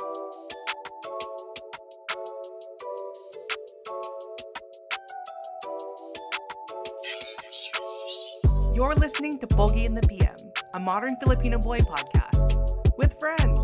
You're listening to Pogi in the PM, a modern Filipino boy podcast with friends.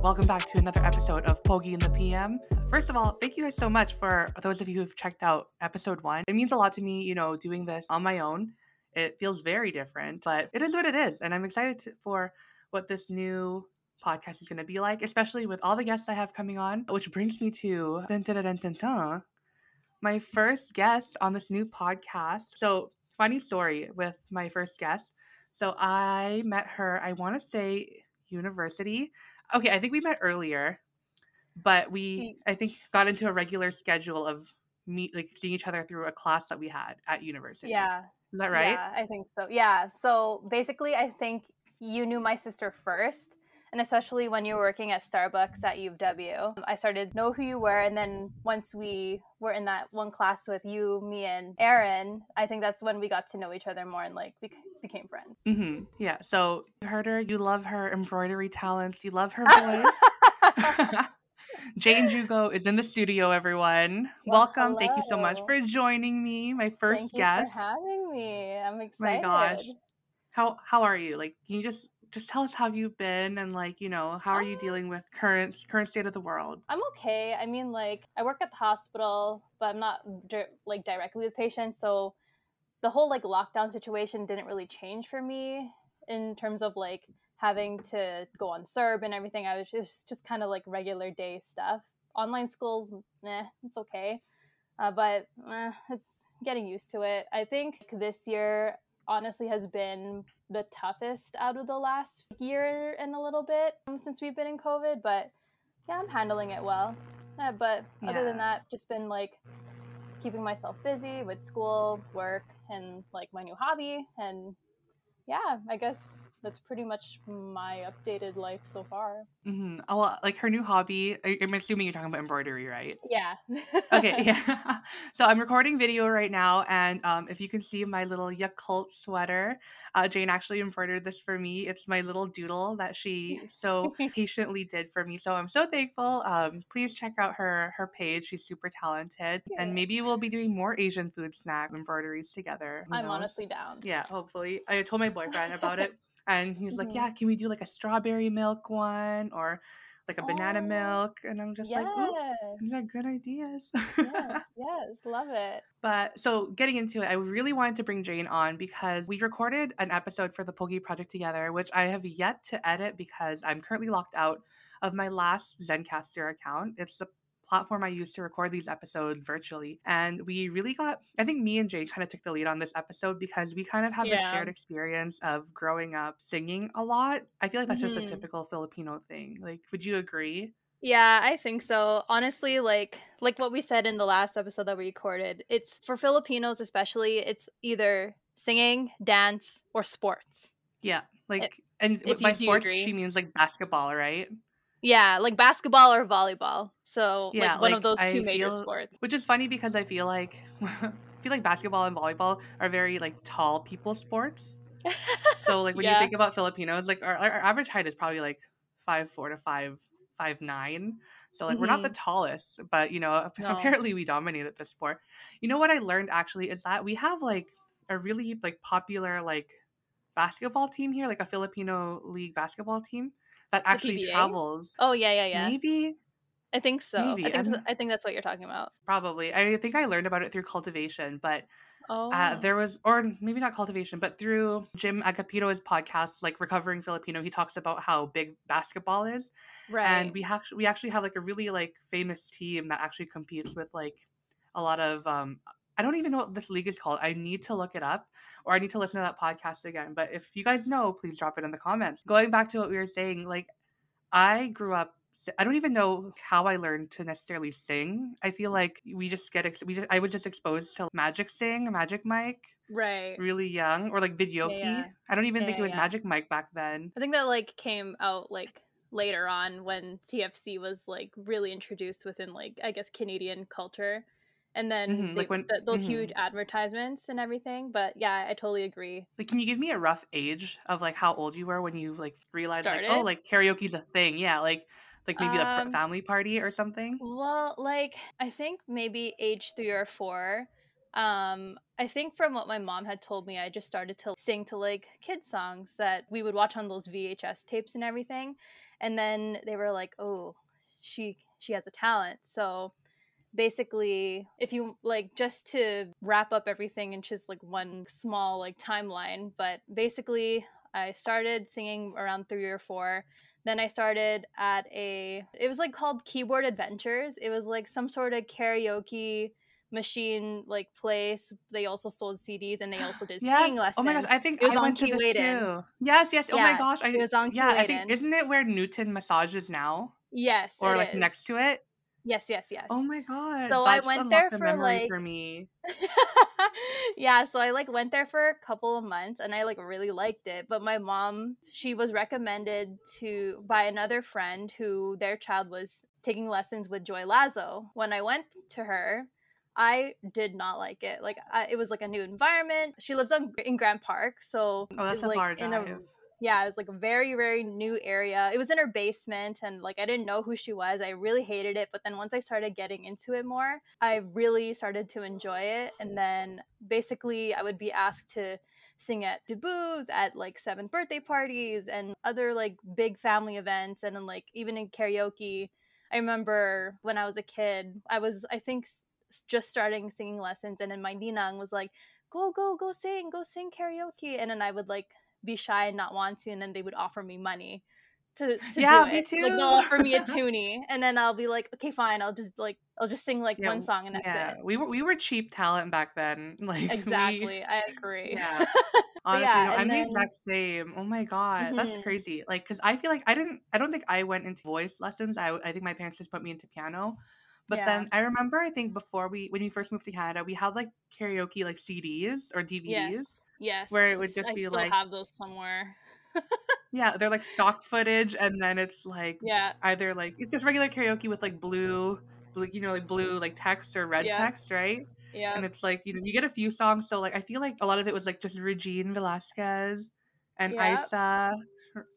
Welcome back to another episode of Pogi in the PM. First of all, thank you guys so much for those of you who've checked out episode one. It means a lot to me, you know, doing this on my own. It feels very different, but it is what it is. And I'm excited for what this new podcast is going to be like, especially with all the guests I have coming on, which brings me to dun, dun, dun, my first guest on this new podcast. So, funny story with my first guest. So, I met her, I want to say university. Okay, I think we met earlier, but we, I think, got into a regular schedule of meet, like seeing each other through a class that we had at university. Yeah. Is that right? Yeah, I think so. Yeah. So basically, I think you knew my sister first. And especially when you were working at Starbucks at UW, I started to know who you were. And then once we were in that one class with you, me, and Aaron, I think that's when we got to know each other more and like bec- became friends. Mm-hmm. Yeah. So you heard her. You love her embroidery talents. You love her voice. Jane Jugo is in the studio, everyone. Well, Welcome. Thank you so much for joining me, my first Thank guest. you for having me. I'm excited. My excited. gosh. How how are you? Like, can you just just tell us how you've been and like, you know, how are you Um, dealing with current current state of the world? I'm okay. I mean, like, I work at the hospital, but I'm not like directly with patients. So the whole like lockdown situation didn't really change for me in terms of like having to go on serb and everything. I was just just kind of like regular day stuff. Online schools, eh, it's okay. Uh, but eh, it's getting used to it. I think this year honestly has been the toughest out of the last year and a little bit um, since we've been in COVID. But yeah, I'm handling it well. Uh, but other than that, just been like keeping myself busy with school, work, and like my new hobby. And yeah, I guess that's pretty much my updated life so far. Mm-hmm. Oh, well, like her new hobby. I'm assuming you're talking about embroidery, right? Yeah. okay yeah so i'm recording video right now and um, if you can see my little yakult sweater uh, jane actually embroidered this for me it's my little doodle that she so patiently did for me so i'm so thankful um, please check out her her page she's super talented Yeah. and maybe we'll be doing more asian food snack embroideries together I'm knows? honestly down. yeah hopefully i told my boyfriend about it and he's like Mhm. yeah can we do like a strawberry milk one or like a banana Oh, milk and i'm just yes. like Ooh, these are good ideas yes, yes, love it. But so getting into it, I really wanted to bring Jane on because we recorded an episode for the Pogi Project together, which I have yet to edit because I'm currently locked out of my last Zencastr account. It's the platform I use to record these episodes virtually. And we really got, I think me and Jay kind of took the lead on this episode because we kind of have Yeah. the shared experience of growing up singing a lot. I feel like that's just a Mhm. typical Filipino thing. Like, would you agree? Yeah, I think so. Honestly, like like what we said in the last episode that we recorded, it's for Filipinos especially, it's either singing, dance, or sports. Yeah. Like, and if my sports, agree. she means like basketball, right? Yeah, like basketball or volleyball. So Yeah, like one like, of those I two major feel- sports. Which is funny because I feel like I feel like basketball and volleyball are very like tall people sports. So like when you think about Filipinos, like our, our average height is probably like five four to five five nine. So like we're not the mm-hmm. tallest, but you know No. apparently we dominated the sport. You know what I learned actually is that we have like a really like popular like basketball team here, like a Filipino league basketball team that actually PBA? travels. Oh yeah, yeah, yeah. Maybe I think so. maybe, I think so- I think that's what you're talking about. Probably. I think I learned about it through cultivation, but Oh. uh, there was, or maybe not cultivation, but through Jim Agapito's podcast, like Recovering Filipino, he talks about how big basketball is, right. and we have we actually have like a really like famous team that actually competes with like a lot of um. I don't even know what this league is called. I need to look it up, or I need to listen to that podcast again. But if you guys know, please drop it in the comments. Going back to what we were saying, like I grew up. I don't even know how I learned to necessarily sing. I feel like we just get ex- we just, I was just exposed to Magic Sing, Magic Mic, right. really young, or like Videoke. yeah. I don't even Yeah, think it was yeah. Magic Mic back then. I think that like came out like later on when TFC was like really introduced within like I guess Canadian culture. And then Mhm, they, like when- th- those mhm. huge advertisements and everything. But yeah, I totally agree. Like, can you give me a rough age of like how old you were when you like realized like, oh, like karaoke's a thing? Yeah, like like maybe a Um, family party or something. Well, like I think maybe age three or four. Um, I think from what my mom had told me, I just started to sing to like kids songs that we would watch on those VHS tapes and everything. And then they were like, "Oh, she she has a talent." So basically, if you like just to wrap up everything in just like one small like timeline, but basically I started singing around 3 or 4 then I started at a it was like called Keyboard Adventures. It was like some sort of karaoke machine like place. They also sold CDs and they also did Yes. singing lessons. Oh my gosh, I think it was I on went to this too. Yes, yes. Oh my gosh, I it was on yeah. I think isn't it where Newton massages now, Yes, or it like is. next to it? Yes, yes, yes. Oh my god. So I went there for, like- for me. yeah, so I like went there for a couple of months and I like really liked it. But my mom, she was recommended to by another friend who their child was taking lessons with Joy Lazo. When I went to her, I did not like it. Like I, it was like a new environment. She lives on in Grand Park, so Oh, that's was a like far in a drive. Yeah, it was like a very, very new area. It was in her basement, and like I didn't know who she was. I really hated it. But then once I started getting into it more, I really started to enjoy it. And then basically, I would be asked to sing at debuts, at like seventh birthday parties, and other like big family events, and then like even in karaoke. I remember when I was a kid, I was, I think, just starting singing lessons, and then my ninang was like, go, go, go sing, go sing karaoke. And then I would like be shy and not want to, and then they would offer me money to, to Yeah, do me it. Like they'll offer me a toonie, and then I'll be like, okay, fine, I'll just like I'll just sing like Yeah, one song and that's Yeah, it. we were we were cheap talent back then. Like we- Exactly, I agree. Yeah. Honestly, yeah, no, I'm then- the exact same. Oh my god, that's Mhm. crazy. Like, cause I feel like I didn't. I don't think I went into voice lessons. I I think my parents just put me into piano. But Yeah. then I remember, I think before we when we first moved to Canada, we had like karaoke like CDs or DVDs. yes, yes. where it would just I be still like- have those somewhere. Yeah, they're like stock footage, and then it's like Yeah, either like it's just regular karaoke with like blue, blue, you know, like blue like text or red Yeah. text, right? yeah, and it's like you know you get a few songs so like i feel like a lot of it was like just regine velasquez and Yep. isa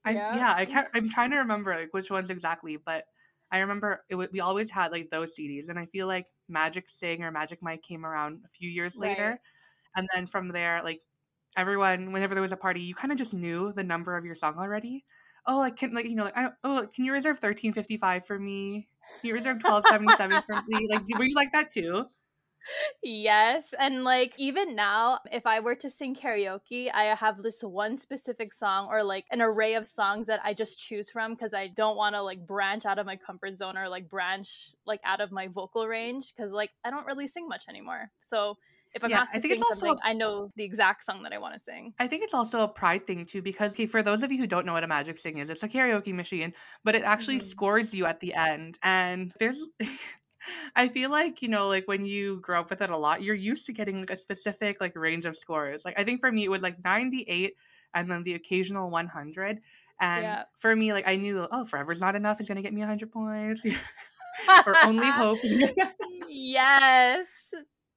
I, Yep. yeah i can't i'm trying to remember like which ones exactly but i remember it, wa- we always had like those cds and i feel like magic sing or magic mic came around a few years later and then from there like everyone whenever there was a party you kind of just knew the number of your song already. Oh like can like you know like I, oh can you reserve 1355 for me? Can you reserve 1277 for me? Like were you like that too Yes, and like even now, if I were to sing karaoke, I have this one specific song or like an array of songs that I just choose from because I don't want to like branch out of my comfort zone or like branch like out of my vocal range because like I don't really sing much anymore. So if I'm Yeah, asked I to think sing it's also- I know the exact song that I want to sing. I think it's also a pride thing too, because okay, for those of you who don't know what a magic sing is, it's a karaoke machine, but it actually Mhm. scores you at the end. And there's, I feel like you know, like when you grow up with it a lot, you're used to getting like a specific like range of scores. Like I think for me, it was like 98, and then the occasional 100. And Yeah. for me, like I knew, oh, forever's not enough is gonna get me 100 points, or only hope. yes.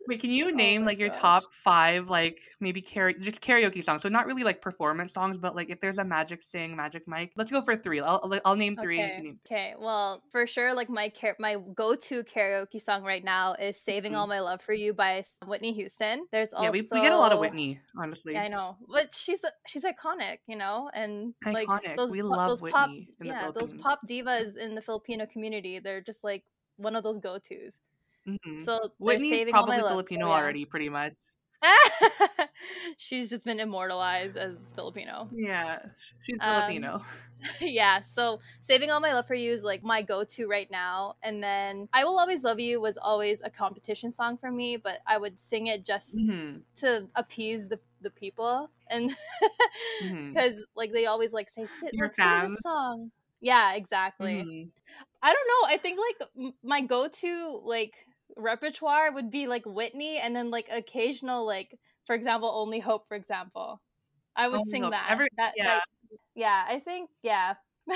Wait, can you Oh name my like your gosh. top five, like maybe karaoke, just karaoke songs? So not really like performance songs, but like if there's a Magic Sing, Magic Mic, let's go for three. I'll name three. Okay. name- Okay. Well, for sure, like my car- my go to karaoke song right now is "Saving. All mm-hmm. My Love for You" by Whitney Houston. There's also Yeah, we, we get a lot of Whitney, honestly. Yeah, I know, but she's she's iconic, you know, and like Iconic. those We po- love those pop Whitney the yeah those pop divas in the Filipino community. They're just like one of those go tos. Mhm. So Whitney's saving all my probably. Filipino already, pretty much. she's just been immortalized as Filipino. Yeah, sh- she's Um, Filipino. yeah, so saving all my love for you is like my go-to right now. And then I will always love you was always a competition song for me, but I would sing it just Mhm, to appease the the people and because like they always like say sit Your let's sing this song. Yeah, exactly. mhm. I don't know. I think like m- my go-to like repertoire would be like Whitney and then like occasional like for example only hope for example. I would Only sing Hope. that. Every- that yeah. yeah, I think yeah.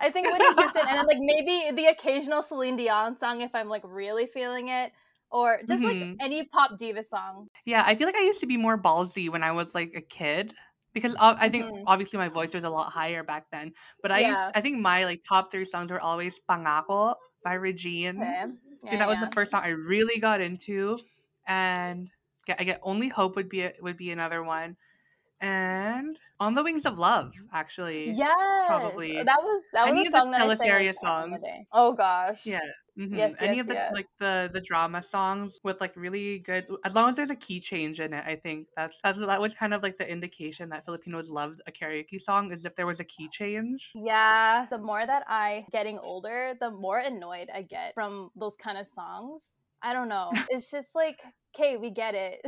I think Whitney Houston and then like maybe the occasional Celine Dion song if I'm like really feeling it or just like Mhm. any pop diva song. Yeah, I feel like I used to be more ballsy when I was like a kid because I think Mhm. obviously my voice was a lot higher back then. But I Yeah. used I think my like top three songs were always "Pangako" by Regine. Okay. Yeah, that was the first song I really got into, and yeah, I get "Only Hope" would be a, would be another one, and "On the Wings of Love" actually. Yes, probably. that was that Any was a of the song that I sang like, Teleserye back in the songs. Oh gosh. Yeah. Mhm. Yes, Any yes, of the yes. like the the drama songs with like really good as long as there's a key change in it, I think that's that's that was kind of like the indication that Filipinos loved a karaoke song is if there was a key change. Yeah, the more that I getting older, the more annoyed I get from those kind of songs. I don't know. It's just like, okay, we get it.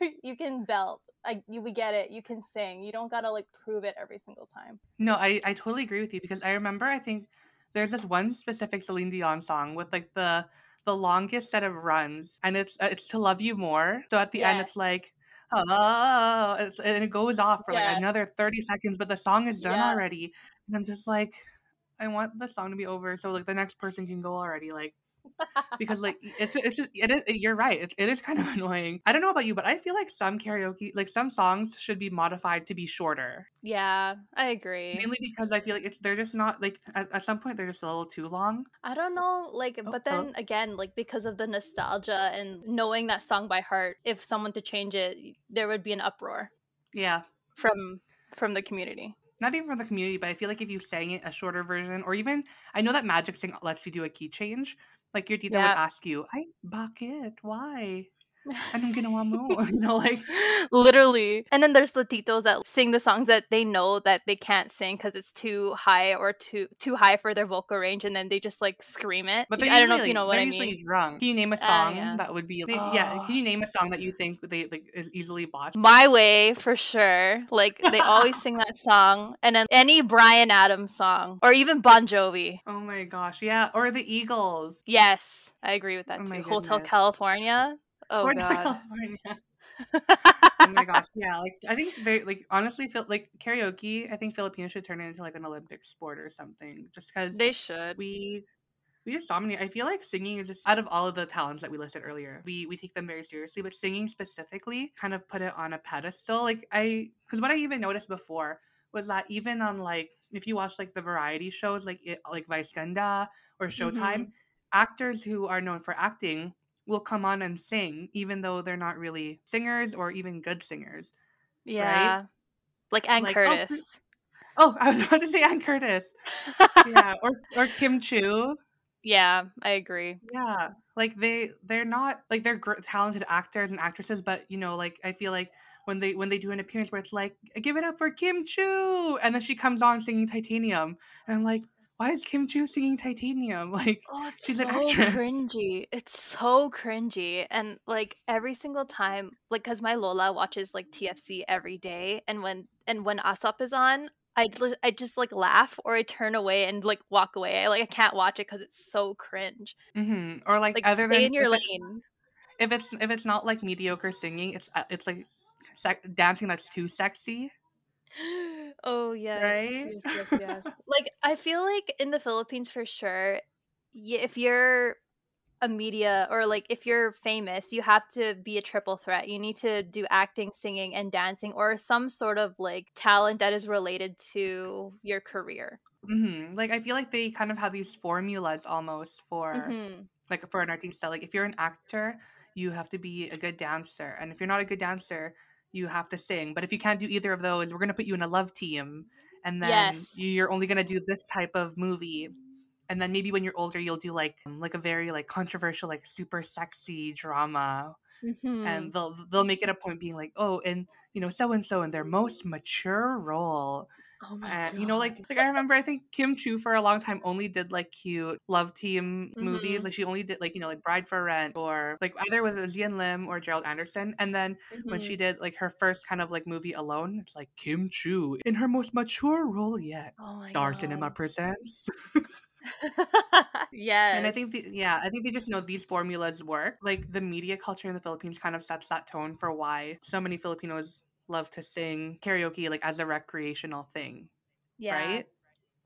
you can belt. like you, we get it. You can sing. You don't gotta like prove it every single time. No, I I totally agree with you because I remember I think there's this one specific Celine Dion song with like the the longest set of runs and it's uh, it's to love you more. So at the end it's like oh, it's, and it goes off for like another 30 seconds but the song is done Yeah. already. And I'm just like I want the song to be over so like the next person can go already like because like it's it's just, it is you're right it's, it is kind of annoying. I don't know about you but i feel like some karaoke like some songs should be modified to be shorter. Yeah, I agree. mainly because i feel like it's they're just not like at, at some point they're just a little too long. I don't know, like, Oh, but then again, like, because of the nostalgia and knowing that song by heart, if someone to change it, there would be an uproar yeah. from from the community. not even from the community but i feel like if you sang it a shorter version or even i know that magic sing lets you do a key change like your tita would ask you i bakit why anong ginawa mo you know like Literally. And then there's the titos that sing the songs that they know that they can't sing because it's too high or too too high for their vocal range, and then they just like scream it. But I they're don't know if you know what I usually mean. drunk. Can you name a Ah, song yeah. that would be? Yeah, Oh. can you name a song that you think they like is easily botched? My way for sure. Like they always sing that song, and then any Bryan Adams song or even Bon Jovi. Oh my gosh, yeah, or the Eagles. Yes, I agree with that Oh too. Hotel. California. Oh Or god. California. oh my gosh, yeah. Like I think they like honestly feel like karaoke. I think Filipinos should turn it into like an Olympic sport or something. Just because they should. we we just dominate. I feel like singing is just out of all of the talents that we listed earlier, we we take them very seriously. But singing specifically, kind of put it on a pedestal. Like I, because what I even noticed before was that even on like if you watch like the variety shows like it, like Vice Ganda or Showtime, mm-hmm. actors who are known for acting will come on and sing even though they're not really singers or even good singers. Yeah. Like Anne Like, oh, hmm, Curtis. Oh, I was about to say Anne Curtis. Yeah, or or Kim Chiu. yeah, I agree. Yeah, like they they're not like they're gr- talented actors and actresses, but you know, like I feel like when they when they do an appearance where it's like give it up for Kim Chiu, and then she comes on singing Titanium, and I'm like, why is Kim Chiu singing Titanium? Like, Oh, it's She's so an actress. cringy. It's so cringy. And like every single time, like cuz my Lola watches like TFC every day and when and when Asap is on, I just, I just like laugh or I turn away and like walk away. I like I can't watch it cuz it's so cringe. hmm or like, Like other stay than in your if, it- lane. if it's if it's not like mediocre singing, it's uh, it's like sec- dancing that's too sexy. oh yes, Right? yes, yes, yes. like I feel like in the Philippines for sure, y- if you're a media or like if you're famous, you have to be a triple threat. You need to do acting, singing, and dancing, or some sort of like talent that is related to your career. hmm Like I feel like they kind of have these formulas almost for Mhm. like for an artista. Like if you're an actor, you have to be a good dancer, and if you're not a good dancer, you have to sing. But if you can't do either of those, we're gonna put you in a love team, and then Yes. you- you're only gonna do this type of movie. And then maybe when you're older, you'll do like like a very like controversial, like super sexy drama, Mhm. and they'll they'll make it a point being like, oh, and you know, so and so in their most mature role, oh my and god. you know, like like I remember, I think Kim Chiu for a long time only did like cute love team movies. Mhm. Like she only did like you know like Bride for Rent or like either with Xian Lim or Gerald Anderson. And then when Mhm. she did like her first kind of like movie alone, it's like Kim Chiu in her most mature role yet. Oh Star Cinema presents. yes. And I think the, yeah, I think they just know these formulas work. Like the media culture in the Philippines kind of sets that tone for why so many Filipinos love to sing karaoke like as a recreational thing, yeah. right?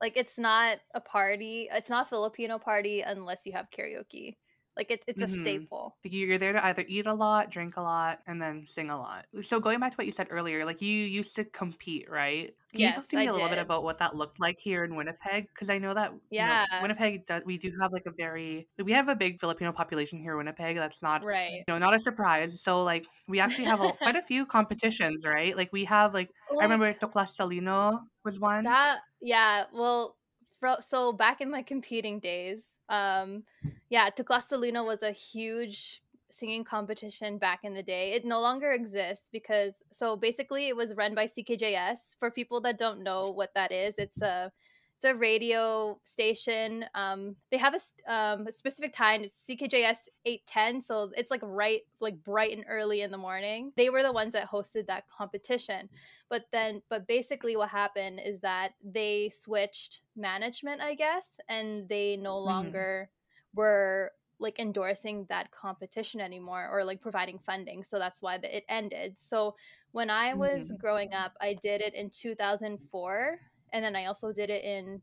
Like it's not a party. It's not a Filipino party unless you have karaoke. Like it's it's a Mhm. staple. You- You're there to either eat a lot, drink a lot, and then sing a lot. So going back to what you said earlier, like you used to compete, right? Can you talk Yes, to me I a little bit about what that looked like here in Winnipeg? Because I know that you know Yeah. Winnipeg, does, we do have like a very we have a big Filipino population here in Winnipeg. That's not Right. you know not a surprise. So like we actually have a, quite a few competitions, right? Like we have like I Like, remember Tuklas Talino was one. That yeah, well, fro- so back in my competing days, um, yeah, Tuklas Talino was a huge singing competition back in the day. It no longer exists because so basically it was run by CKJS. For people that don't know what that is, it's a it's a radio station. Um, they have a, um, a specific time. It's CKJS eight ten, so it's like right, like bright and early in the morning. They were the ones that hosted that competition but then but basically what happened is that they switched management i guess and they no Mhm. longer were like endorsing that competition anymore or like providing funding so that's why the, it ended. So when i was Mhm. growing up i did it in 2004 and then i also did it in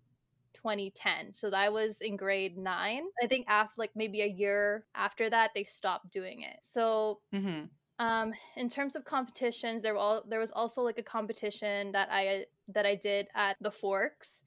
2010 so that was in grade 9 i think after like maybe a year after that they stopped doing it. So hmm um in terms of competitions there were all there was also like a competition that i that i did at the forks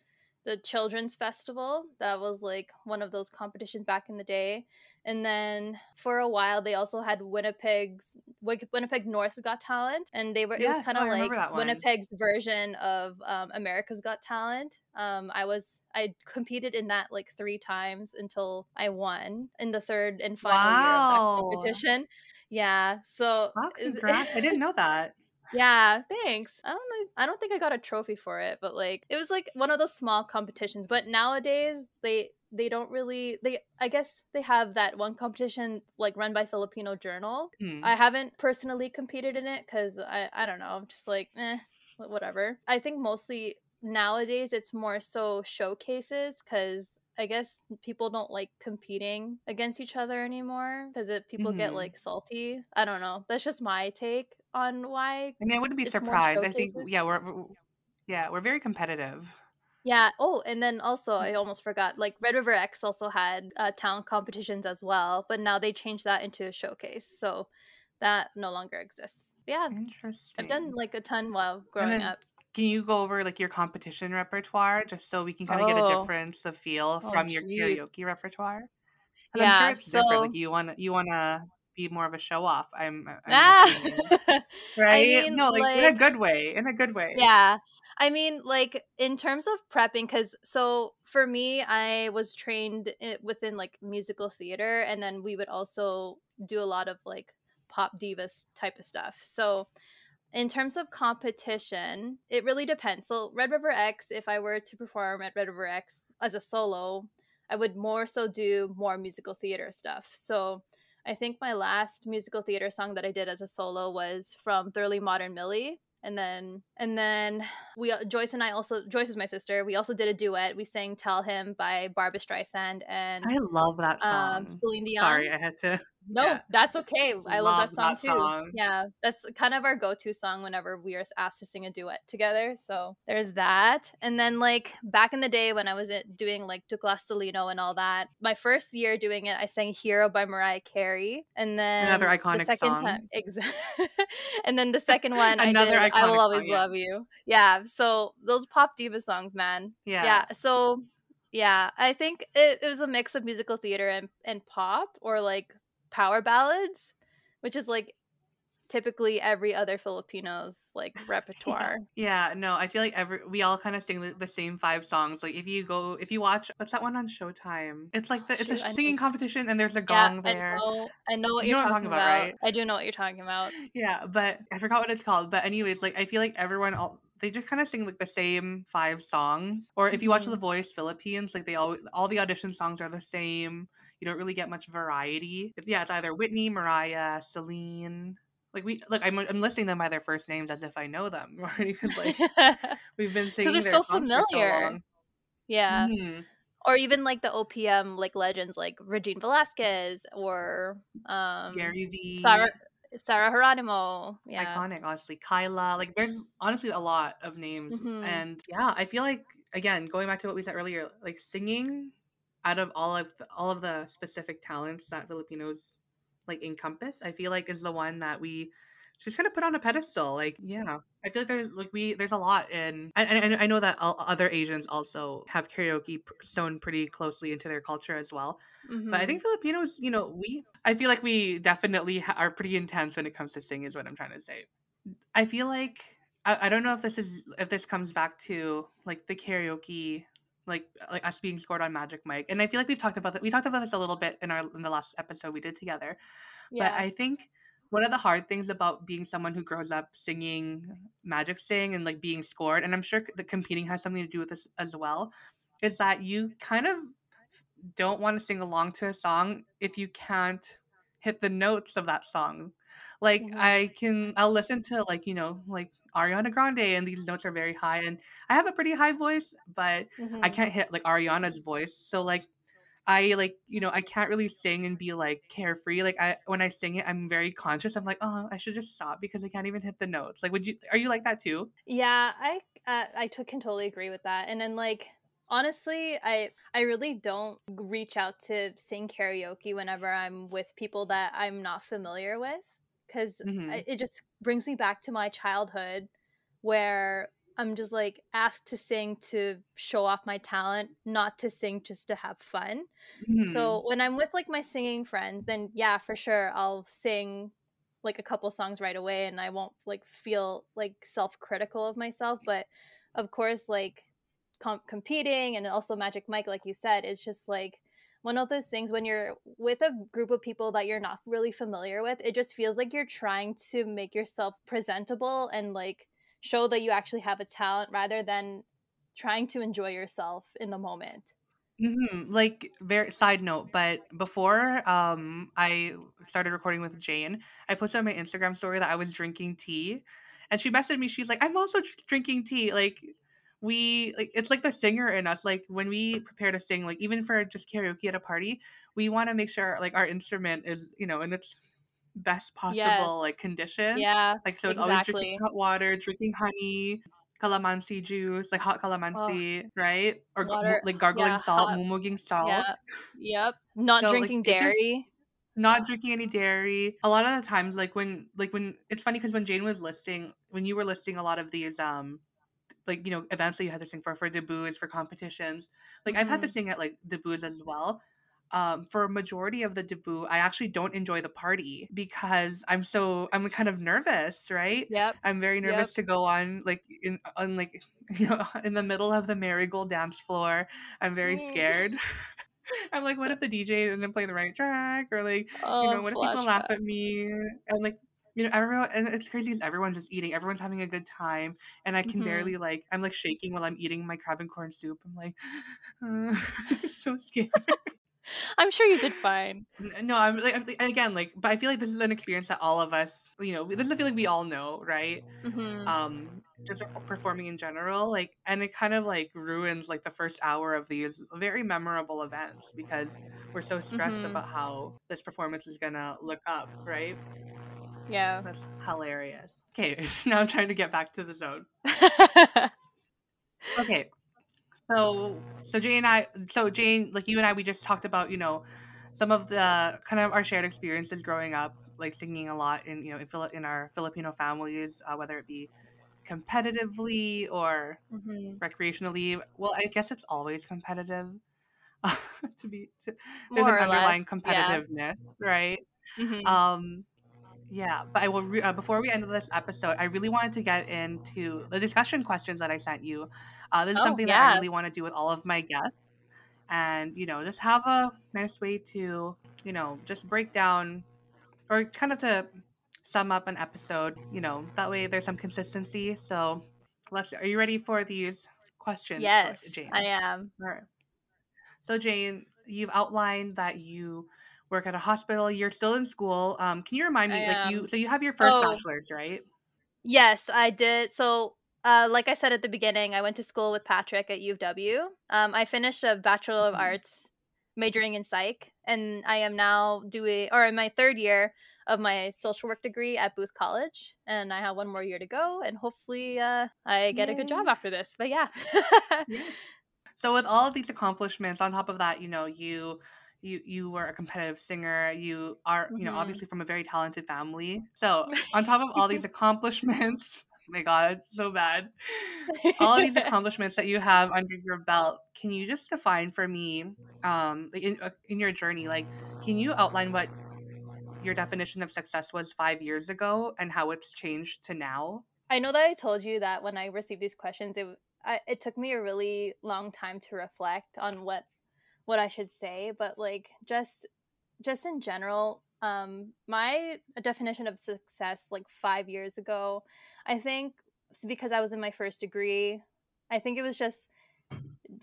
the children's festival that was like one of those competitions back in the day and then for a while they also had winnipeg's winnipeg north got talent and they were it was kind oh, of I like winnipeg's version of um, america's got talent um i was i competed in that like three times until i won in the third and final year of Wow. that competition yeah so Wow, congrats! I didn't know that. Yeah thanks. I don't know i don't think i got a trophy for it but like it was like one of those small competitions but nowadays they they don't really they i guess they have that one competition like run by filipino journal. Hmm. i haven't personally competed in it because i i don't know i'm just like eh whatever. I think mostly nowadays it's more so showcases because I guess people don't like competing against each other anymore because if people get Mhm. like salty. I don't know. That's just my take on why. I mean, I wouldn't be surprised. I think, yeah, we're, we're- yeah, we're very competitive. Yeah. Oh, and then also I almost forgot. Like Red River Ex also had uh, talent competitions as well, but now they changed that into a showcase, so that no longer exists. Yeah, Interesting. I've done like a ton while growing then- up. Can you go over like your competition repertoire just so we can kind of get a Oh. difference of feel Oh, from your karaoke repertoire? 'Cause I'm Yeah, sure it's different. Like so- you want to you want to be more of a show off. I'm, I'm Ah! right? mean, no, like, in a good way. In a good way. Yeah. I mean, like in terms of prepping, because so for me, I was trained within like musical theater, and then we would also do a lot of like pop divas type of stuff. So, in terms of competition, it really depends. So, Red River Ex, if I were to perform at Red River Ex as a solo, I would more so do more musical theater stuff. So, I think my last musical theater song that I did as a solo was from Thoroughly Modern Millie. And then, and then we Joyce and I also Joyce is my sister. We also did a duet. We sang "Tell Him" by Barbra Streisand and I love that song. um, Celine Dion. Sorry, I had to. No, Yeah. that's okay. I love, that song that too. song. Yeah, that's kind of our go-to song whenever we are asked to sing a duet together. So there's that. And then like back in the day when I was eh, doing like Tuklas Talino and all that, my first year doing it, I sang "Hero" by Mariah Carey, and then Another the iconic second song. time, exactly. and then the second one, I did "I Will Always song, yeah. Love You." Yeah. So those pop diva songs, man. Yeah. Yeah. So yeah, I think it, it was a mix of musical theater and, and pop or like power ballads, which is like typically every other Filipino's like repertoire. Yeah, no, I feel like every we all kind of sing the, the same five songs. Like if you go, if you watch, what's that one on Showtime? It's like the, it's Shoot, a I singing competition, and there's a Yeah, gong I there. know, I know what You you're know what I'm talking talking about, about. right? I do know what you're talking about. Yeah, but I forgot what it's called. But anyways, like I feel like everyone all they just kind of sing like the same five songs. Or if you watch Mhm. The Voice Philippines, like they all all the audition songs are the same. You don't really get much variety. Yeah, it's either Whitney, Mariah, Celine. Like we like I'm I'm listing them by their first names as if I know them already because like we've been singing they're so familiar. so yeah. Mhm. Or even like the OPM like legends like Regine Velasquez or um Gary V. Sarah Sarah Geronimo. Yeah. iconic honestly kyla like there's honestly a lot of names Mhm. and yeah i feel like again going back to what we said earlier like singing out of all of the, all of the specific talents that Filipinos like encompass, I feel like is the one that we just kind of put on a pedestal. Like, yeah, I feel like there's like we there's a lot in, and, I know that other Asians also have karaoke sewn pretty closely into their culture as well. Mm-hmm. But I think Filipinos, you know, we I feel like we definitely ha- are pretty intense when it comes to singing. Is what I'm trying to say. I feel like I, I don't know if this is if this comes back to like the karaoke like uh, like us being scored on Magic Mic. And I feel like we've talked about that. We talked about this a little bit in our in the last episode we did together. Yeah. But I think one of the hard things about being someone who grows up singing magic sing and like being scored, and I'm sure the competing has something to do with this as well, is that you kind of don't want to sing along to a song if you can't hit the notes of that song. Like mm-hmm. I can I'll listen to like, you know, like Ariana Grande and these notes are very high and I have a pretty high voice, but mm-hmm. I can't hit like Ariana's voice. So like I like, you know, I can't really sing and be like carefree. Like I when I sing it, I'm very conscious. I'm like, "Oh, I should just stop because I can't even hit the notes." Like would you are you like that too? Yeah, I uh, I t- can totally agree with that. And then like honestly i i really don't reach out to sing karaoke whenever i'm with people that i'm not familiar with because mm-hmm. it just brings me back to my childhood where I'm just like asked to sing to show off my talent, not to sing just to have fun. Mm-hmm. So when I'm with like my singing friends, then yeah, for sure I'll sing like a couple songs right away and I won't like feel like self-critical of myself, but of course like com- competing and also Magic Mic like you said, it's just like one of those things when you're with a group of people that you're not really familiar with, it just feels like you're trying to make yourself presentable and like show that you actually have a talent rather than trying to enjoy yourself in the moment. Mm-hmm. Like very side note, but before um I started recording with Jane, I posted on my Instagram story that I was drinking tea, and she messaged me. She's like, "I'm also drinking tea." Like we like it's like the singer in us like when we prepare to sing like even for just karaoke at a party we want to make sure like our instrument is you know in its best possible yes. like condition yeah like so it's exactly. always drinking hot water drinking honey calamansi juice like hot calamansi oh. right or water. like gargling yeah, salt mumuging salt yeah. yep not so, drinking like, dairy not drinking any dairy a lot of the times like when like when it's funny because when jane was listing when you were listing a lot of these um like you know events that you had to sing for for debuts for competitions like mm-hmm. i've had to mm-hmm. sing at like debuts as well um, for a majority of the debut, I actually don't enjoy the party because I'm so I'm kind of nervous, right? Yep. I'm very nervous yep. to go on like in on like you know in the middle of the marigold dance floor. I'm very mm. scared. I'm like, what if the DJ didn't play the right track, or like, oh, you know, what flashback. if people laugh at me? And like, you know, everyone, and it's crazy everyone's just eating, everyone's having a good time, and I can mm-hmm. barely like, I'm like shaking while I'm eating my crab and corn soup. I'm like, uh, so scared. I'm sure you did fine. No, I'm like, I'm, and again, like, but I feel like this is an experience that all of us, you know, this is a feeling we all know, right? Mm-hmm. Um, just performing in general, like, and it kind of like ruins like the first hour of these very memorable events because we're so stressed mm-hmm. about how this performance is gonna look up, right? Yeah. That's hilarious. Okay, now I'm trying to get back to the zone. okay. So so Jane and I so Jane, like you and I we just talked about, you know, some of the kind of our shared experiences growing up, like singing a lot in, you know, in, in our Filipino families, uh, whether it be competitively or mm-hmm. recreationally. Well, I guess it's always competitive. to be to, there's an underlying less, competitiveness, yeah. right? Mm-hmm. Um yeah, but I will. Re- uh, before we end this episode, I really wanted to get into the discussion questions that I sent you. Uh, this is oh, something yeah. that I really want to do with all of my guests, and you know, just have a nice way to, you know, just break down, or kind of to sum up an episode. You know, that way there's some consistency. So, let's. Are you ready for these questions? Yes, I am. All right. So, Jane, you've outlined that you work at a hospital. You're still in school. Um, can you remind me, I like am. you, so you have your first oh. bachelor's, right? Yes, I did. So, uh, like I said at the beginning, I went to school with Patrick at U of W. Um, I finished a Bachelor of mm-hmm. Arts majoring in psych, and I am now doing, or in my third year of my social work degree at Booth College, and I have one more year to go, and hopefully, uh, I get Yay. a good job after this. But yeah. yeah. So with all of these accomplishments, on top of that, you know, you you you were a competitive singer. You are, you know, hmm obviously from a very talented family. So on top of all these accomplishments, oh my God, so bad. All these accomplishments that you have under your belt, can you just define for me, um, in uh, in your journey, like, can you outline what your definition of success was five years ago and how it's changed to now? I know that I told you that when I received these questions, it I, it took me a really long time to reflect on what what I should say, but like just just in general, um, my definition of success like five years ago, I think because I was in my first degree. I think it was just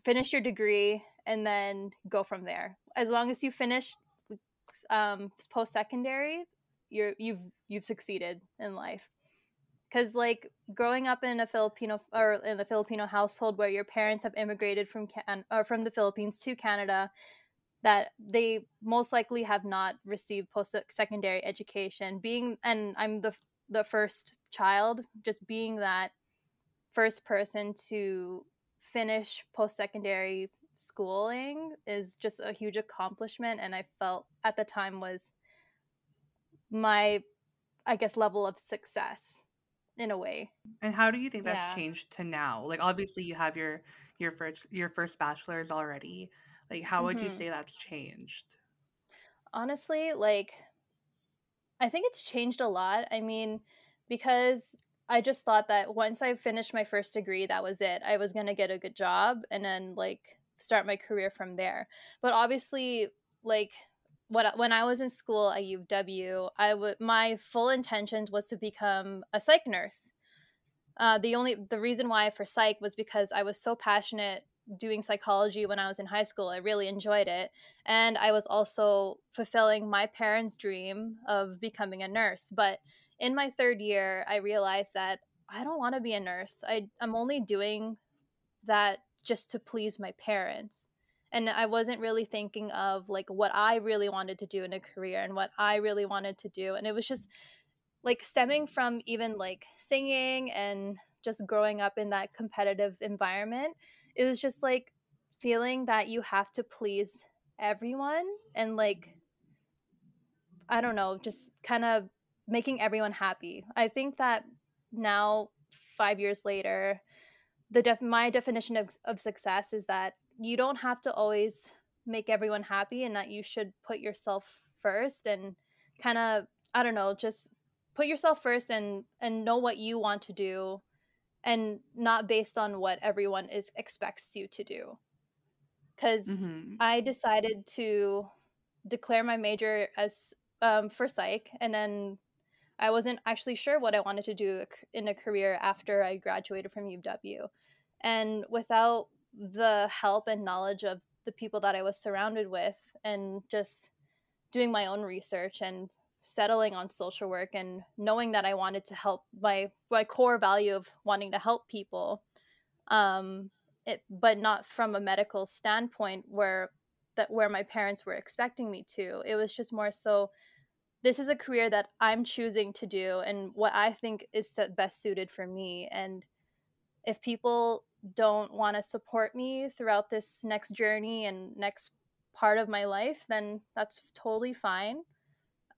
finish your degree and then go from there. As long as you finish um, post secondary, you're you've you've succeeded in life because like growing up in a Filipino or in a Filipino household where your parents have immigrated from Can- or from the Philippines to Canada, that they most likely have not received post secondary education. Being and I'm the the first child, just being that first person to finish post secondary schooling is just a huge accomplishment and I felt at the time was my I guess level of success in a way. And how do you think that's Yeah. changed to now? Like obviously you have your your first your first bachelor's already. Like how would you hmm say that's changed? Honestly, like I think it's changed a lot. I mean, because I just thought that once I finished my first degree, that was it. I was going to get a good job and then like start my career from there. But obviously, like what when I was in school at UW, I would my full intentions was to become a psych nurse. Uh, the only the reason why for psych was because I was so passionate doing psychology when I was in high school. I really enjoyed it, and I was also fulfilling my parents' dream of becoming a nurse. But in my third year, I realized that I don't want to be a nurse. I I'm only doing that just to please my parents. And I wasn't really thinking of like what I really wanted to do in a career and what I really wanted to do. And it was just like stemming from even like singing and just growing up in that competitive environment it was just like feeling that you have to please everyone and like i don't know just kind of making everyone happy i think that now 5 years later the def- my definition of, of success is that you don't have to always make everyone happy and that you should put yourself first and kind of i don't know just put yourself first and and know what you want to do and not based on what everyone is expects you to do because Mhm. i decided to declare my major as um, for psych and then i wasn't actually sure what i wanted to do in a career after i graduated from uw and without the help and knowledge of the people that i was surrounded with and just doing my own research and settling on social work and knowing that I wanted to help my my core value of wanting to help people um it but not from a medical standpoint where that where my parents were expecting me to. It was just more so this is a career that I'm choosing to do and what I think is best suited for me. And if people don't want to support me throughout this next journey and next part of my life then that's totally fine.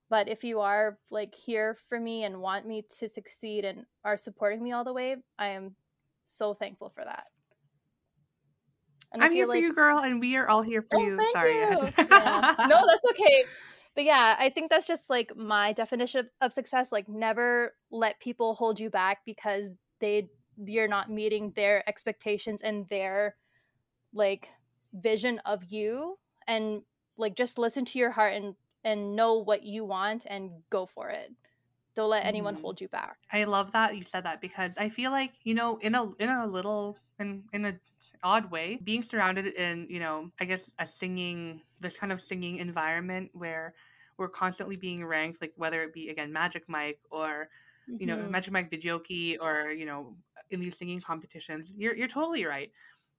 But if you are like here for me and want me to succeed and are supporting me all the way i am so thankful for that. And I'm here feel for you, girl, and we are all here for oh you. Sorry, you. yeah. No that's okay. But yeah i think that's just like my definition of, of success like never let people hold you back because they you're not meeting their expectations and their like vision of you and like just listen to your heart and and know what you want and go for it don't let anyone Mhm. hold you back I love that you said that because I feel like you know in a in a little in in a odd way being surrounded in you know I guess a singing this kind of singing environment where we're constantly being ranked like whether it be again Magic Mic or you know Mhm. Magic Mic Videoke or you know in these singing competitions you're you're totally right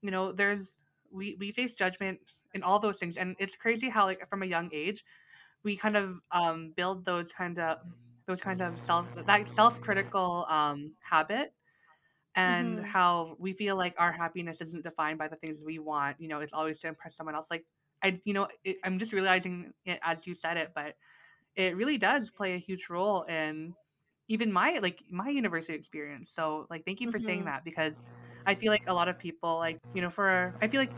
you know there's we we face judgment in all those things and it's crazy how like from a young age we kind of um build those kind of those kind of self that self-critical um habit and Mhm. how we feel like our happiness isn't defined by the things we want. You know, it's always to impress someone else. Like I, you know, it, I'm just realizing it as you said it, but it really does play a huge role in even my like my university experience. So like, thank you for saying Mhm. that because I feel like a lot of people like you know for I feel like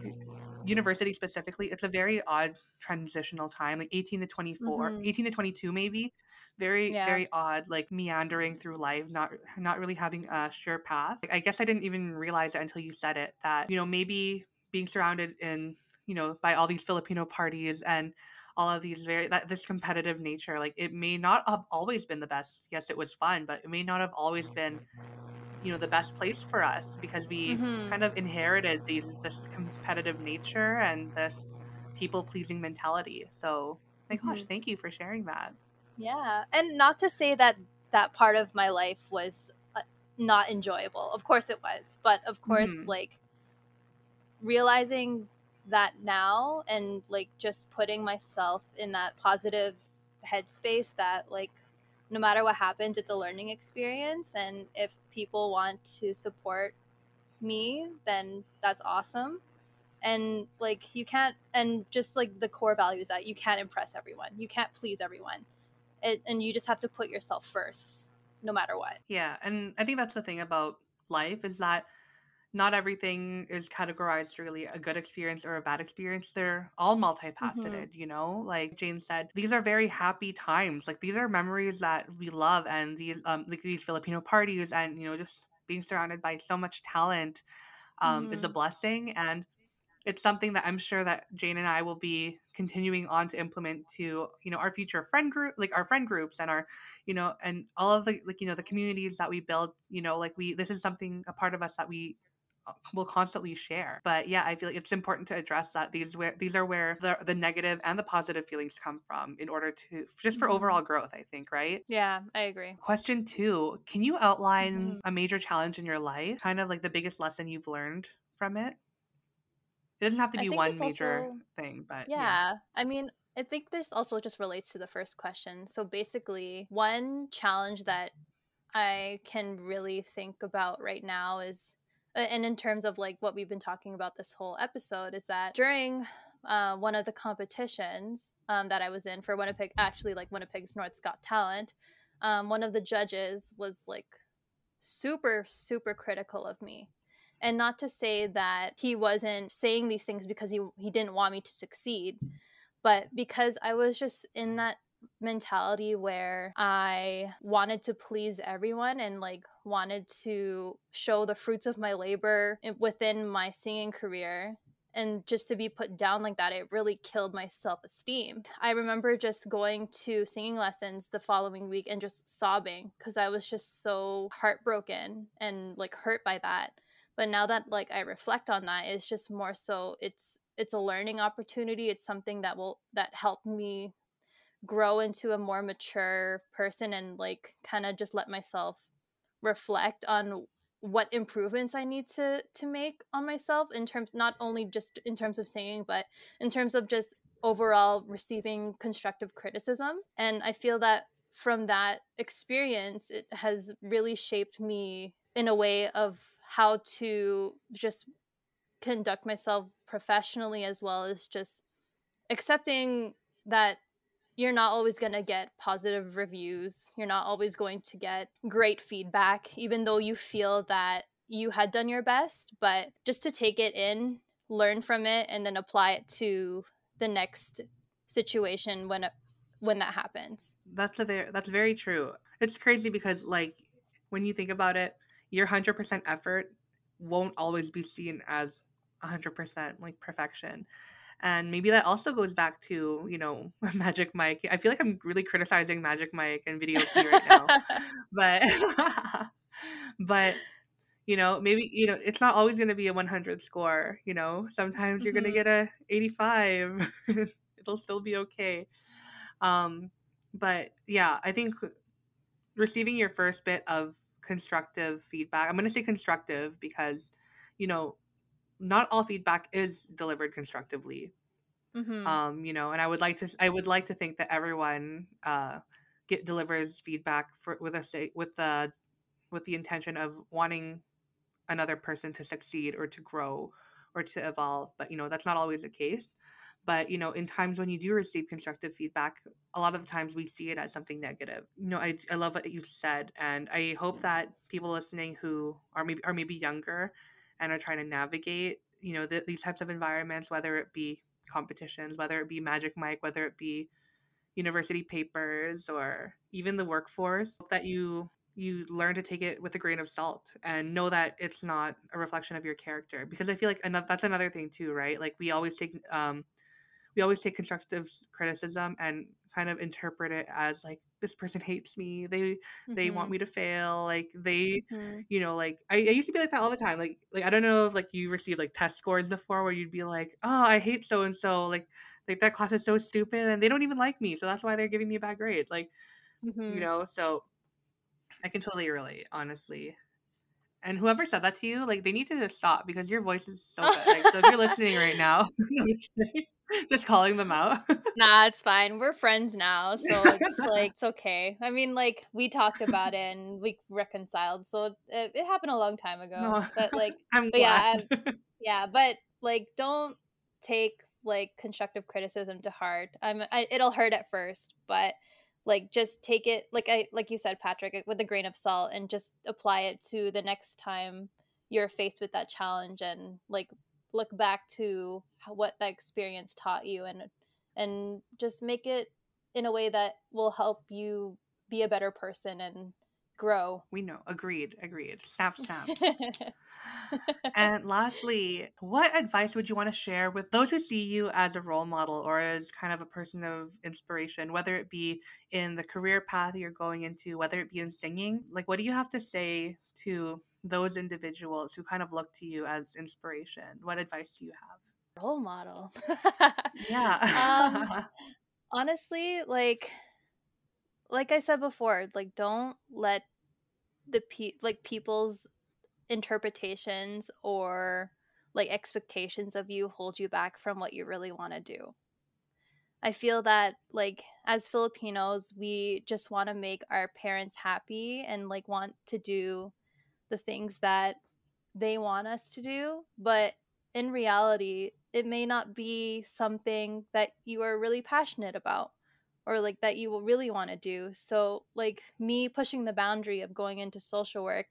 university specifically it's a very odd transitional time like 18 to 24 Mhm. 18 to 22 maybe very Yeah. very odd like meandering through life not not really having a sure path like, i guess i didn't even realize it until you said it that you know maybe being surrounded in you know by all these filipino parties and all of these very that this competitive nature like it may not have always been the best yes it was fun but it may not have always been you know the best place for us because we Mhm. kind of inherited these this competitive nature and this people pleasing mentality so my gosh Mhm. thank you for sharing that Yeah, and not to say that that part of my life was uh, not enjoyable. Of course it was, but of course, Mhm. like realizing that now and like just putting myself in that positive headspace that like no matter what happens, it's a learning experience, and if people want to support me, then that's awesome. And like you can't, and just like the core values that you can't impress everyone, you can't please everyone. It, and you just have to put yourself first no matter what. Yeah and i think that's the thing about life is that not everything is categorized really a good experience or a bad experience. They're all multifaceted, you know? Like Jane said, these are very happy times. Like these are memories that we love and these um like these Filipino parties and you know, just being surrounded by so much talent um is a Mhm. blessing and it's something that I'm sure that Jane and I will be continuing on to implement to, you know, our future friend group, like our friend groups and our, you know, and all of the like, you know, the communities that we build, you know, like we this is something a part of us that we will constantly share. But yeah, I feel like it's important to address that these where these are where the the negative and the positive feelings come from in order to just for Mhm. overall growth, I think, right? yeah i agree Question two Can you outline Mhm. a major challenge in your life? Kind of like the biggest lesson you've learned from it? It doesn't have to be one major also thing, but yeah. yeah i mean i think this also just relates to the first question so basically one challenge that i can really think about right now is uh, and in terms of like what we've been talking about this whole episode is that during uh, one of the competitions um, that I was in for Winnipeg, actually like Winnipeg's North Scott Talent, um, one of the judges was like super, super critical of me. And not to say that he wasn't saying these things because he, he didn't want me to succeed, but because I was just in that mentality where I wanted to please everyone and like wanted to show the fruits of my labor within my singing career. And just to be put down like that, it really killed my self esteem. I remember just going to singing lessons the following week and just sobbing because I was just so heartbroken and like hurt by that but now that like i reflect on that it's just more so it's it's a learning opportunity it's something that will that helped me grow into a more mature person and like kind of just let myself reflect on what improvements i need to to make on myself in terms not only just in terms of singing but in terms of just overall receiving constructive criticism. And i feel that from that experience it has really shaped me in a way of how to just conduct myself professionally as well as just accepting that you're not always going to get positive reviews. You're not always going to get great feedback, even though you feel that you had done your best. But just to take it in, learn from it, and then apply it to the next situation when when that happens. That's a very that's very true. It's crazy because like when you think about it, your 100% effort won't always be seen as 100% like perfection. And maybe that also goes back to, you know, Magic Mic. I feel like I'm really criticizing Magic Mic and Videoke right now. But but you know, maybe you know, it's not always going to be a 100 score, you know. Sometimes you're going to get a 85. It'll still be okay. Um but yeah, I think receiving your first bit of constructive feedback. I'm going to say constructive because you know, not all feedback is delivered constructively hmm um you know and i would like to i would like to think that everyone uh get delivers feedback for with a say with the with the intention of wanting another person to succeed or to grow or to evolve but you know that's not always the case. But you know in times when you do receive constructive feedback a lot of the times we see it as something negative. You know i, I love what you said and i hope that people listening who are maybe are maybe younger and are trying to navigate you know the, these types of environments whether it be competitions whether it be magic mic whether it be university papers or even the workforce that you you learn to take it with a grain of salt and know that it's not a reflection of your character. Because i feel like another, that's another thing too right? Like we always take um we always take constructive criticism and kind of interpret it as like this person hates me they mm-hmm. they want mm-hmm. me to fail like they mm-hmm. you know like I, I, used to be like that all the time like like i don't know if like you received like test scores before where you'd be like oh i hate so and so like like that class is so stupid and they don't even like me so that's why they're giving me a bad grade like mm-hmm. you know so i can totally relate honestly and whoever said that to you like they need to just stop because your voice is so good. Like, so if you're listening right now just calling them out. Nah it's fine. We're friends now so it's like it's okay. I mean like we talked about it and we reconciled so it, it happened a long time ago no, but like i'm but glad. yeah yeah but like don't take like constructive criticism to heart. I'm I, it'll hurt at first, but like just take it like I like you said Patrick with a grain of salt and just apply it to the next time you're faced with that challenge and like look back to what that experience taught you and and just make it in a way that will help you be a better person and grow. We know. Agreed. Agreed. Snap, snap. and lastly, what advice would you want to share with those who see you as a role model or as kind of a person of inspiration, whether it be in the career path you're going into, whether it be in singing? Like, what do you have to say to those individuals who kind of look to you as inspiration? What advice do you have? Role model. yeah. um, honestly, like, like I said before, like don't let the pe- like people's interpretations or like expectations of you hold you back from what you really want to do. I feel that like as Filipinos, we just want to make our parents happy and like want to do the things that they want us to do, but in reality, it may not be something that you are really passionate about or like that you will really want to do. So, like me pushing the boundary of going into social work,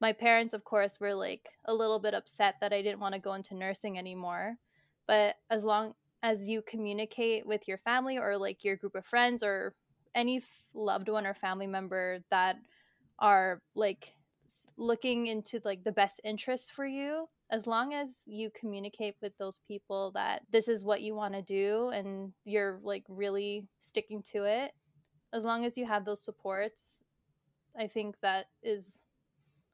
my parents, of course, were like a little bit upset that I didn't want to go into nursing anymore. But as long as you communicate with your family or like your group of friends or any loved one or family member that are like looking into like the best interests for you as long as you communicate with those people that this is what you want to do and you're like really sticking to it as long as you have those supports i think that is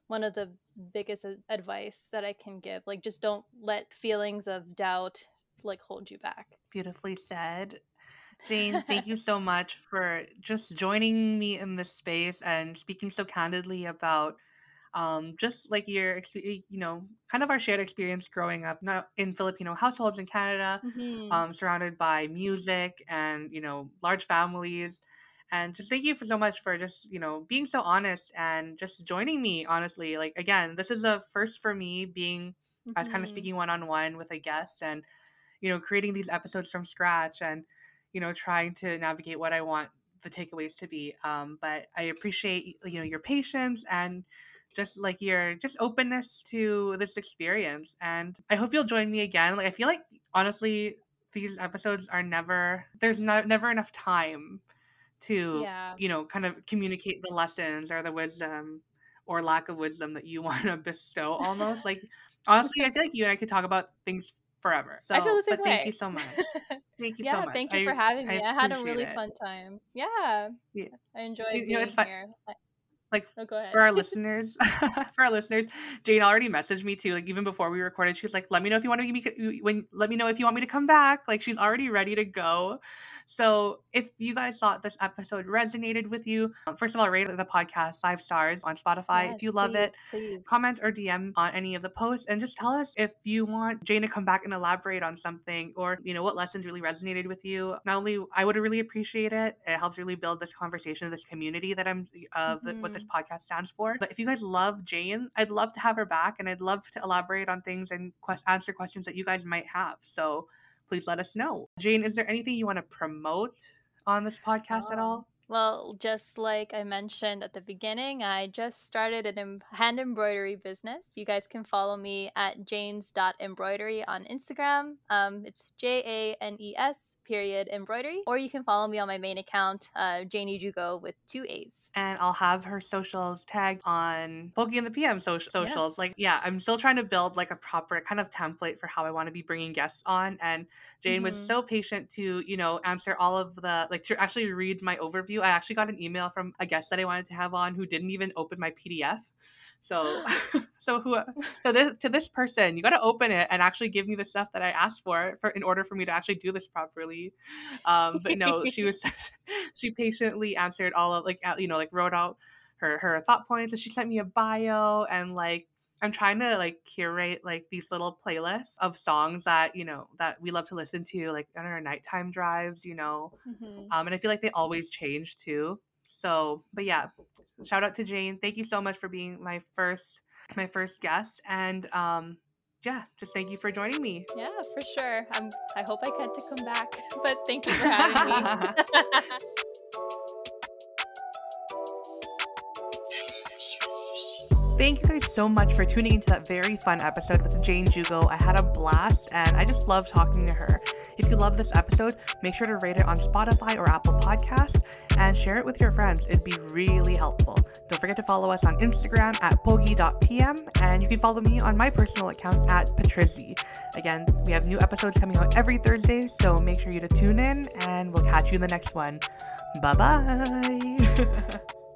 one of the biggest advice that i can give like just don't let feelings of doubt like hold you back. Beautifully said. Jane, thank you so much for just joining me in this space and speaking so candidly about um, just like your you know kind of our shared experience growing up not in filipino households in canada mm-hmm. um, surrounded by music and you know large families and just thank you for so much for just you know being so honest and just joining me honestly like again this is a first for me being mm-hmm. i was kind of speaking one-on-one with a guest and you know creating these episodes from scratch and you know trying to navigate what i want the takeaways to be um, but i appreciate you know your patience and just like your just openness to this experience and i hope you'll join me again like i feel like honestly these episodes are never there's not never enough time to yeah. you know kind of communicate the lessons or the wisdom or lack of wisdom that you want to bestow almost like honestly i feel like you and i could talk about things forever so I feel the same but way. thank you so much thank you yeah, so much thank you I, for having me. I, I had a really it. fun time. Yeah. yeah. I enjoyed you, being you know, it's here. Like oh, go ahead. for our listeners for our listeners jane already messaged me too like even before we recorded she's like let me know if you want to give me when let me know if you want me to come back like she's already ready to go so if you guys thought this episode resonated with you um, first of all rate the podcast five stars on spotify yes, if you love please, it please. comment or dm on any of the posts and just tell us if you want jane to come back and elaborate on something or you know what lessons really resonated with you not only i would really appreciate it it helps really build this conversation this community that i'm of mm-hmm. what this podcast stands for. But if you guys love Jane, I'd love to have her back and I'd love to elaborate on things and quest- answer questions that you guys might have. So please let us know. Jane, is there anything you want to promote on this podcast at Um, all? Well, just like I mentioned at the beginning, I just started an em- hand embroidery business. You guys can follow me at janes.embroidery on Instagram. Um, it's J A N E S period embroidery. Or you can follow me on my main account, uh, Janie Jugo with two A's. and I'll have her socials tagged on Pogi and the PM so- socials. Like, yeah, I'm still trying to build like a proper kind of template for how I want to be bringing guests on. And Jane was Mhm. so patient to, you know, answer all of the like to actually read my overview. I actually got an email from a guest that I wanted to have on who didn't even open my PDF. So, so who, so this to this person, you got to open it and actually give me the stuff that I asked for, for in order for me to actually do this properly. Um, but no, she was, she patiently answered all of like, uh, you know, like wrote out her her thought points, and she sent me a bio and like. I'm trying to like curate like these little playlists of songs that you know that we love to listen to like on our nighttime drives, you know, Mhm. um, and I feel like they always change too. So, but yeah, shout out to Jane. Thank you so much for being my first my first guest, and um, yeah, just thank you for joining me. Yeah, for sure. I'm, I hope I get to come back, but thank you for having me. Thank you guys so much for tuning into that very fun episode with Jane Jugo. I had a blast and I just love talking to her. If you love this episode, make sure to rate it on Spotify or Apple Podcasts and share it with your friends. It'd be really helpful. Don't forget to follow us on Instagram at pogi.pm and you can follow me on my personal account at Patrizzi. Again, we have new episodes coming out every Thursday, so make sure you to tune in and we'll catch you in the next one. Bye bye.